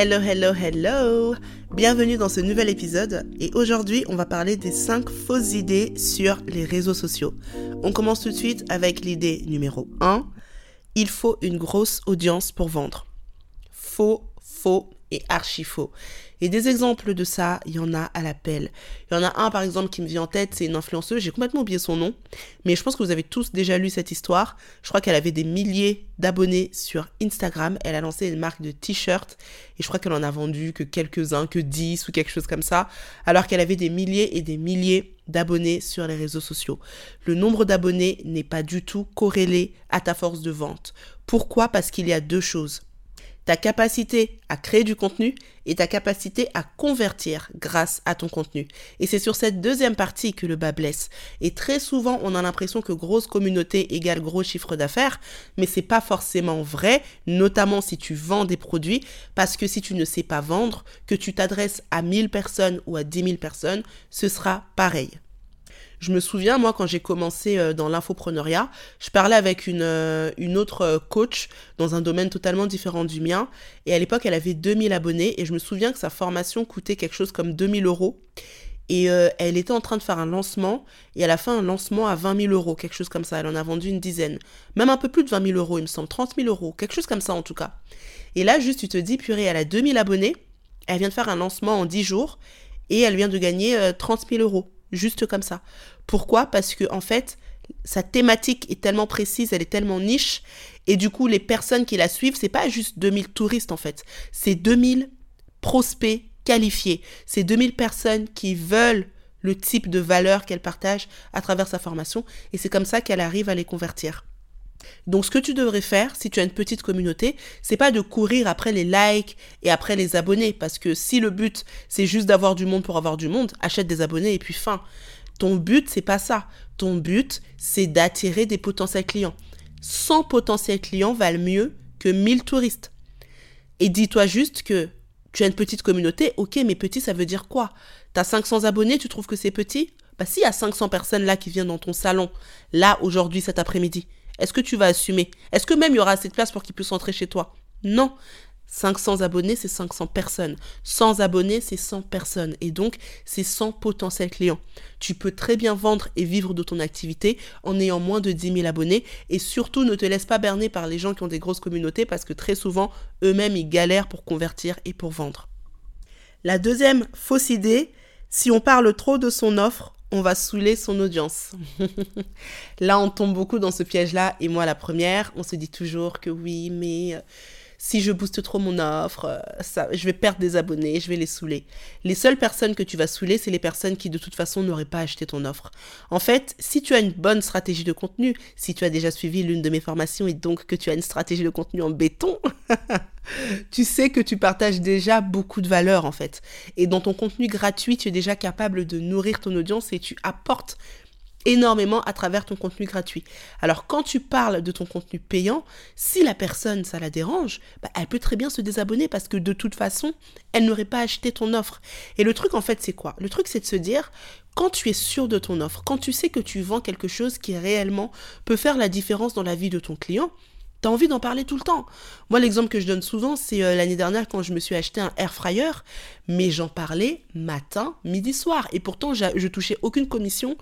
Hello, hello, hello Bienvenue dans ce nouvel épisode et aujourd'hui on va parler des 5 fausses idées sur les réseaux sociaux. On commence tout de suite avec l'idée numéro 1. Il faut une grosse audience pour vendre. Faux, faux et archi faux. Et des exemples de ça, il y en a à l'appel. Il y en a un par exemple qui me vient en tête, c'est une influenceuse, j'ai complètement oublié son nom, mais je pense que vous avez tous déjà lu cette histoire. Je crois qu'elle avait des milliers d'abonnés sur Instagram, elle a lancé une marque de t-shirts et je crois qu'elle en a vendu que quelques-uns, que 10 ou quelque chose comme ça, alors qu'elle avait des milliers et des milliers d'abonnés sur les réseaux sociaux. Le nombre d'abonnés n'est pas du tout corrélé à ta force de vente. Pourquoi? Parce qu'il y a deux choses ta capacité à créer du contenu et ta capacité à convertir grâce à ton contenu. Et c'est sur cette deuxième partie que le bas blesse. Et très souvent, on a l'impression que grosse communauté égale gros chiffre d'affaires, mais c'est pas forcément vrai, notamment si tu vends des produits, parce que si tu ne sais pas vendre, que tu t'adresses à 1000 personnes ou à 10 000 personnes, ce sera pareil. Je me souviens, moi, quand j'ai commencé euh, dans l'infopreneuriat, je parlais avec une, euh, une autre euh, coach dans un domaine totalement différent du mien. Et à l'époque, elle avait 2000 abonnés. Et je me souviens que sa formation coûtait quelque chose comme 2000 euros. Et elle était en train de faire un lancement. Et elle a fait un lancement à 20 000 euros, quelque chose comme ça. Elle en a vendu une dizaine. Même un peu plus de 20 000 euros, il me semble. 30 000 euros. Quelque chose comme ça, en tout cas. Et là, juste, tu te dis, purée, elle a 2000 abonnés. Elle vient de faire un lancement en 10 jours. Et elle vient de gagner 30 000 euros juste comme ça. Pourquoi? Parce que en fait, sa thématique est tellement précise, elle est tellement niche, et du coup, les personnes qui la suivent, c'est pas juste 2000 touristes en fait, c'est 2000 prospects qualifiés, c'est 2000 personnes qui veulent le type de valeur qu'elle partage à travers sa formation, et c'est comme ça qu'elle arrive à les convertir. Donc ce que tu devrais faire si tu as une petite communauté, c'est pas de courir après les likes et après les abonnés parce que si le but c'est juste d'avoir du monde pour avoir du monde, achète des abonnés et puis fin. Ton but c'est pas ça. Ton but c'est d'attirer des potentiels clients. 100 potentiels clients valent mieux que 1000 touristes. Et dis-toi juste que tu as une petite communauté, ok, mais petit ça veut dire quoi? T'as 500 abonnés, tu trouves que c'est petit? Bah s'il y a 500 personnes là qui viennent dans ton salon, là aujourd'hui cet après-midi, est-ce que tu vas assumer? Est-ce que même il y aura assez de place pour qu'ils puissent entrer chez toi? Non. 500 abonnés, c'est 500 personnes. 100 abonnés, c'est 100 personnes. Et donc, c'est 100 potentiels clients. Tu peux très bien vendre et vivre de ton activité en ayant moins de 10 000 abonnés. Et surtout, ne te laisse pas berner par les gens qui ont des grosses communautés parce que très souvent, eux-mêmes, ils galèrent pour convertir et pour vendre. La deuxième fausse idée, si on parle trop de son offre, on va saouler son audience. là, on tombe beaucoup dans ce piège-là, et moi la première, on se dit toujours que oui, mais euh, si je booste trop mon offre, euh, ça, je vais perdre des abonnés, je vais les saouler. Les seules personnes que tu vas saouler, c'est les personnes qui de toute façon n'auraient pas acheté ton offre. En fait, si tu as une bonne stratégie de contenu, si tu as déjà suivi l'une de mes formations et donc que tu as une stratégie de contenu en béton, tu sais que tu partages déjà beaucoup de valeur en fait. Et dans ton contenu gratuit, tu es déjà capable de nourrir ton audience et tu apportes énormément à travers ton contenu gratuit. Alors quand tu parles de ton contenu payant, si la personne ça la dérange, bah, elle peut très bien se désabonner parce que de toute façon, elle n'aurait pas acheté ton offre. Et le truc en fait c'est quoi? Le truc c'est de se dire quand tu es sûr de ton offre, quand tu sais que tu vends quelque chose qui réellement peut faire la différence dans la vie de ton client, T'as envie d'en parler tout le temps. Moi, l'exemple que je donne souvent, c'est euh, l'année dernière quand je me suis acheté un air fryer, mais j'en parlais matin, midi, soir. Et pourtant, je touchais aucune commission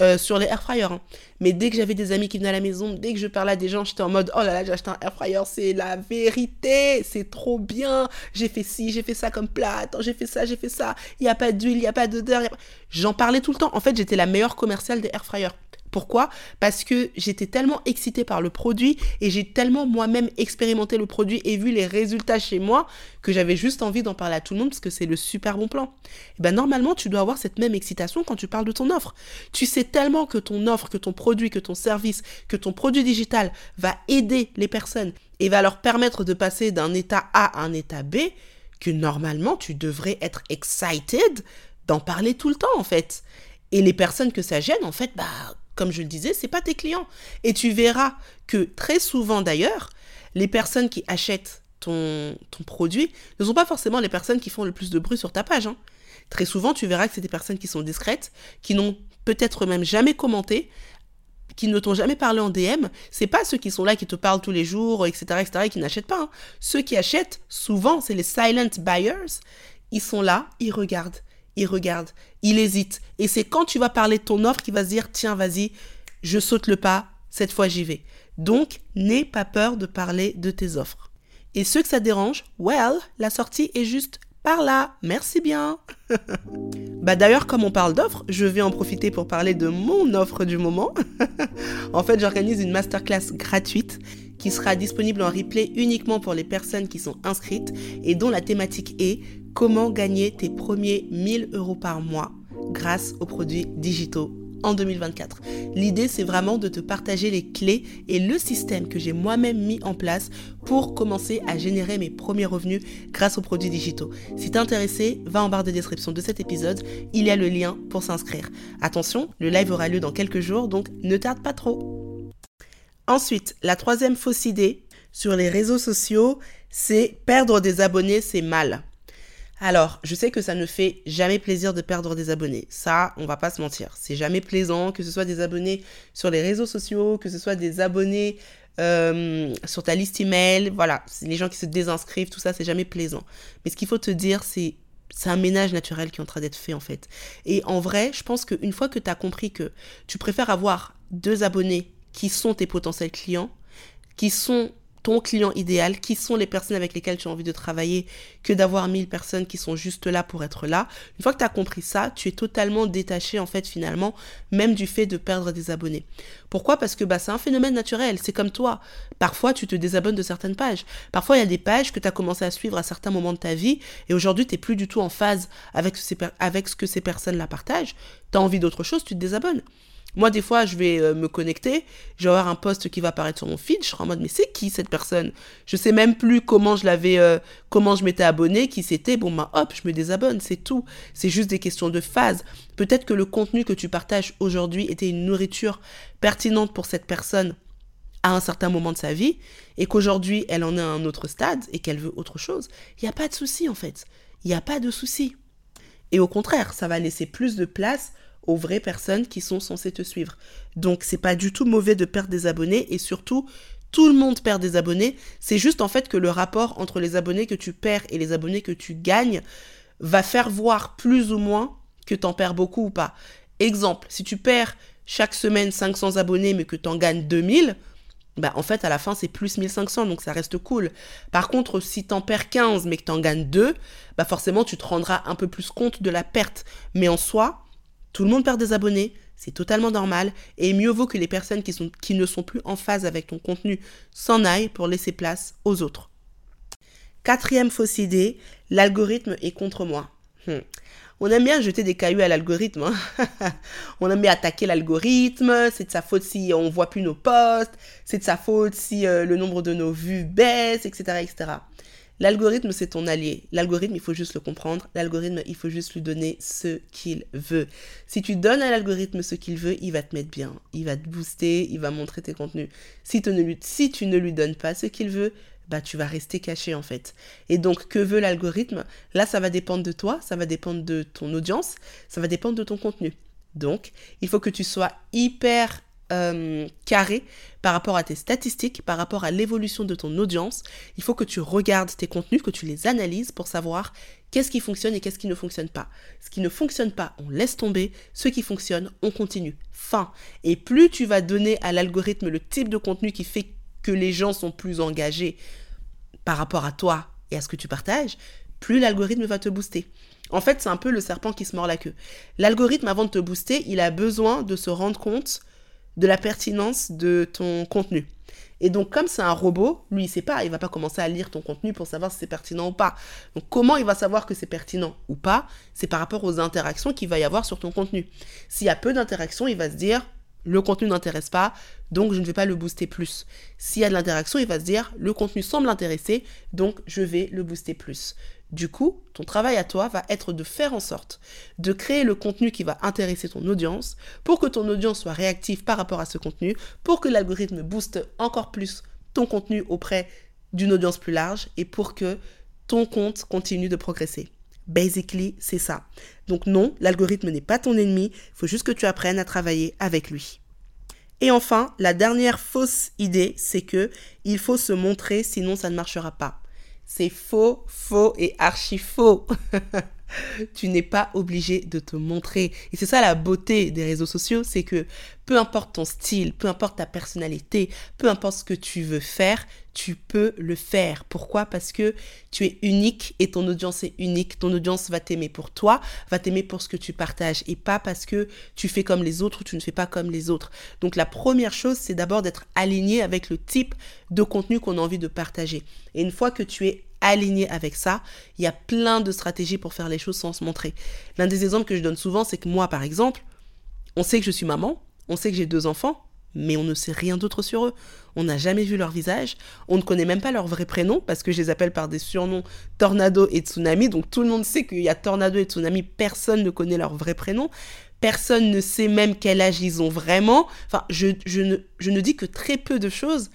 euh, sur les air fryers. Hein. Mais dès que j'avais des amis qui venaient à la maison, dès que je parlais à des gens, j'étais en mode oh là là, j'ai acheté un air fryer, c'est la vérité, c'est trop bien. J'ai fait ci, j'ai fait ça comme plat, attends, j'ai fait ça, j'ai fait ça. Il n'y a pas d'huile, il n'y a pas d'odeur. J'en parlais tout le temps. En fait, j'étais la meilleure commerciale des air fryers. Pourquoi? Parce que j'étais tellement excitée par le produit et j'ai tellement moi-même expérimenté le produit et vu les résultats chez moi que j'avais juste envie d'en parler à tout le monde parce que c'est le super bon plan. Et eh ben normalement, tu dois avoir cette même excitation quand tu parles de ton offre. Tu sais tellement que ton offre, que ton produit, que ton service, que ton produit digital va aider les personnes et va leur permettre de passer d'un état A à un état B que normalement, tu devrais être excited d'en parler tout le temps en fait. Et les personnes que ça gêne, en fait, bah, comme je le disais, c'est pas tes clients. Et tu verras que très souvent d'ailleurs, les personnes qui achètent ton, produit ne sont pas forcément les personnes qui font le plus de bruit sur ta page. Hein. Très souvent, tu verras que c'est des personnes qui sont discrètes, qui n'ont peut-être même jamais commenté, qui ne t'ont jamais parlé en DM, c'est pas ceux qui sont là qui te parlent tous les jours, etc., etc., et qui n'achètent pas. Hein. Ceux qui achètent, souvent, c'est les silent buyers. Ils sont là, ils regardent, ils regardent, ils hésitent. Et c'est quand tu vas parler de ton offre qu'il va se dire, tiens, vas-y, je saute le pas, cette fois j'y vais. Donc, n'aie pas peur de parler de tes offres. Et ceux que ça dérange, well, la sortie est juste par là. Merci bien. bah d'ailleurs, comme on parle d'offres, je vais en profiter pour parler de mon offre du moment. en fait, j'organise une masterclass gratuite qui sera disponible en replay uniquement pour les personnes qui sont inscrites et dont la thématique est comment gagner tes premiers 1000 euros par mois grâce aux produits digitaux en 2024. L'idée, c'est vraiment de te partager les clés et le système que j'ai moi-même mis en place pour commencer à générer mes premiers revenus grâce aux produits digitaux. Si t'es intéressé, va en barre de description de cet épisode, il y a le lien pour s'inscrire. Attention, le live aura lieu dans quelques jours, donc ne tarde pas trop. Ensuite, la troisième fausse idée sur les réseaux sociaux, c'est perdre des abonnés, c'est mal. Alors, je sais que ça ne fait jamais plaisir de perdre des abonnés. Ça, on va pas se mentir. C'est jamais plaisant, que ce soit des abonnés sur les réseaux sociaux, que ce soit des abonnés euh, sur ta liste email. Voilà, les gens qui se désinscrivent, tout ça, c'est jamais plaisant. Mais ce qu'il faut te dire, c'est c'est un ménage naturel qui est en train d'être fait en fait. Et en vrai, je pense qu'une fois que tu as compris que tu préfères avoir deux abonnés qui sont tes potentiels clients, qui sont ton client idéal, qui sont les personnes avec lesquelles tu as envie de travailler, que d'avoir 1000 personnes qui sont juste là pour être là. Une fois que tu as compris ça, tu es totalement détaché en fait finalement, même du fait de perdre des abonnés. Pourquoi? Parce que bah, c'est un phénomène naturel, c'est comme toi. Parfois tu te désabonnes de certaines pages. Parfois il y a des pages que tu as commencé à suivre à certains moments de ta vie et aujourd'hui tu n'es plus du tout en phase avec, ce que ces personnes-là partagent. Tu as envie d'autre chose, tu te désabonnes. Moi, des fois, je vais euh, me connecter, je vais avoir un post qui va apparaître sur mon feed, je serai en mode, mais c'est qui cette personne? Je sais même plus comment je l'avais, euh, comment je m'étais abonné, qui c'était. Bon, bah, hop, je me désabonne, c'est tout. C'est juste des questions de phase. Peut-être que le contenu que tu partages aujourd'hui était une nourriture pertinente pour cette personne à un certain moment de sa vie, et qu'aujourd'hui, elle en est à un autre stade et qu'elle veut autre chose. Il n'y a pas de souci, en fait. Il n'y a pas de souci. Et au contraire, ça va laisser plus de place aux vraies personnes qui sont censées te suivre. Donc c'est pas du tout mauvais de perdre des abonnés et surtout tout le monde perd des abonnés. C'est juste en fait que le rapport entre les abonnés que tu perds et les abonnés que tu gagnes va faire voir plus ou moins que t'en perds beaucoup ou pas. Exemple, si tu perds chaque semaine 500 abonnés mais que t'en gagnes 2000, bah en fait à la fin c'est plus 1500 donc ça reste cool. Par contre si t'en perds 15 mais que t'en gagnes 2, bah forcément tu te rendras un peu plus compte de la perte. Mais en soi, tout le monde perd des abonnés, c'est totalement normal, et mieux vaut que les personnes qui, ne sont plus en phase avec ton contenu s'en aillent pour laisser place aux autres. Quatrième fausse idée, l'algorithme est contre moi. Hmm. On aime bien jeter des cailloux à l'algorithme. Hein. on aime bien attaquer l'algorithme. C'est de sa faute si on voit plus nos posts. C'est de sa faute si euh, le nombre de nos vues baisse, etc., etc. L'algorithme, c'est ton allié. L'algorithme, il faut juste le comprendre. L'algorithme, il faut juste lui donner ce qu'il veut. Si tu donnes à l'algorithme ce qu'il veut, il va te mettre bien. Il va te booster, il va montrer tes contenus. Si tu ne lui, si tu ne lui donnes pas ce qu'il veut, bah tu vas rester caché en fait. Et donc que veut l'algorithme? Là, ça va dépendre de toi, ça va dépendre de ton audience, ça va dépendre de ton contenu. Donc, il faut que tu sois hyper euh, carré par rapport à tes statistiques, par rapport à l'évolution de ton audience. Il faut que tu regardes tes contenus, que tu les analyses pour savoir qu'est-ce qui fonctionne et qu'est-ce qui ne fonctionne pas. Ce qui ne fonctionne pas, on laisse tomber. Ce qui fonctionne, on continue. Fin. Et plus tu vas donner à l'algorithme le type de contenu qui fait que les gens sont plus engagés par rapport à toi et à ce que tu partages, plus l'algorithme va te booster. En fait, c'est un peu le serpent qui se mord la queue. L'algorithme, avant de te booster, il a besoin de se rendre compte de la pertinence de ton contenu. Et donc, comme c'est un robot, lui, il sait pas, il va pas commencer à lire ton contenu pour savoir si c'est pertinent ou pas. Donc, comment il va savoir que c'est pertinent ou pas C'est par rapport aux interactions qu'il va y avoir sur ton contenu. S'il y a peu d'interactions, il va se dire, le contenu n'intéresse pas, donc je ne vais pas le booster plus. S'il y a de l'interaction, il va se dire, le contenu semble intéresser, donc je vais le booster plus. Du coup, ton travail à toi va être de faire en sorte de créer le contenu qui va intéresser ton audience pour que ton audience soit réactive par rapport à ce contenu, pour que l'algorithme booste encore plus ton contenu auprès d'une audience plus large et pour que ton compte continue de progresser. Basically, c'est ça. Donc non, l'algorithme n'est pas ton ennemi, il faut juste que tu apprennes à travailler avec lui. Et enfin, la dernière fausse idée, c'est que il faut se montrer, sinon ça ne marchera pas. C'est faux, faux et archi faux. tu n'es pas obligé de te montrer. Et c'est ça la beauté des réseaux sociaux, c'est que peu importe ton style, peu importe ta personnalité, peu importe ce que tu veux faire, tu peux le faire. Pourquoi? Parce que tu es unique et ton audience est unique. Ton audience va t'aimer pour toi, va t'aimer pour ce que tu partages et pas parce que tu fais comme les autres ou tu ne fais pas comme les autres. Donc la première chose, c'est d'abord d'être aligné avec le type de contenu qu'on a envie de partager. Et une fois que tu es aligné avec ça, il y a plein de stratégies pour faire les choses sans se montrer. L'un des exemples que je donne souvent, c'est que moi, par exemple, on sait que je suis maman, on sait que j'ai deux enfants, mais on ne sait rien d'autre sur eux. On n'a jamais vu leur visage, on ne connaît même pas leur vrai prénom, parce que je les appelle par des surnoms Tornado et Tsunami, donc tout le monde sait qu'il y a Tornado et Tsunami, personne ne connaît leur vrai prénom, personne ne sait même quel âge ils ont vraiment. Enfin, je, je ne dis que très peu de choses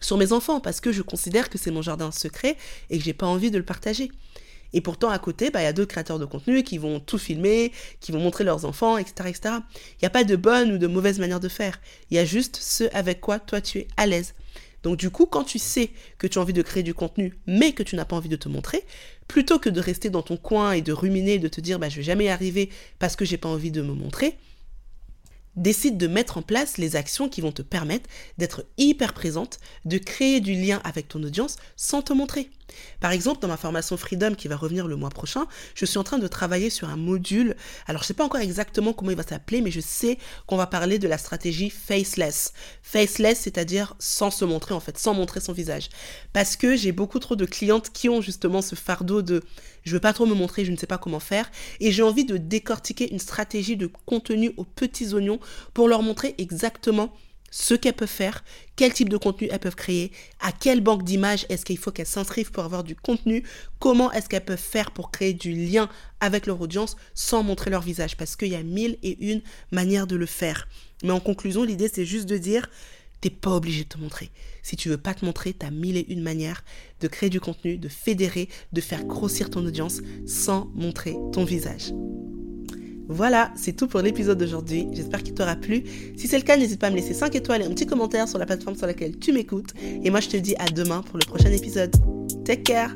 sur mes enfants parce que je considère que c'est mon jardin secret et que j'ai pas envie de le partager. Et pourtant, à côté, bah, il y a d'autres créateurs de contenu qui vont tout filmer, qui vont montrer leurs enfants, etc. etc. Il n'y a pas de bonne ou de mauvaise manière de faire. Il y a juste ce avec quoi toi tu es à l'aise. Donc du coup, quand tu sais que tu as envie de créer du contenu, mais que tu n'as pas envie de te montrer, plutôt que de rester dans ton coin et de ruminer, et de te dire bah, je vais jamais y arriver parce que j'ai pas envie de me montrer, décide de mettre en place les actions qui vont te permettre d'être hyper présente, de créer du lien avec ton audience sans te montrer. Par exemple, dans ma formation Freedom qui va revenir le mois prochain, je suis en train de travailler sur un module. Alors, je ne sais pas encore exactement comment il va s'appeler, mais je sais qu'on va parler de la stratégie faceless. Faceless, c'est-à-dire sans se montrer, en fait, sans montrer son visage. Parce que j'ai beaucoup trop de clientes qui ont justement ce fardeau de je veux pas trop me montrer, je ne sais pas comment faire. Et j'ai envie de décortiquer une stratégie de contenu aux petits oignons pour leur montrer exactement ce qu'elles peuvent faire, quel type de contenu elles peuvent créer, à quelle banque d'images est-ce qu'il faut qu'elles s'inscrivent pour avoir du contenu, comment est-ce qu'elles peuvent faire pour créer du lien avec leur audience sans montrer leur visage, parce qu'il y a mille et une manières de le faire. Mais en conclusion, l'idée c'est juste de dire, t'es pas obligé de te montrer. Si tu veux pas te montrer, t'as mille et une manières de créer du contenu, de fédérer, de faire grossir ton audience sans montrer ton visage. Voilà, c'est tout pour l'épisode d'aujourd'hui. J'espère qu'il t'aura plu. Si c'est le cas, n'hésite pas à me laisser 5 étoiles et un petit commentaire sur la plateforme sur laquelle tu m'écoutes. Et moi, je te dis à demain pour le prochain épisode. Take care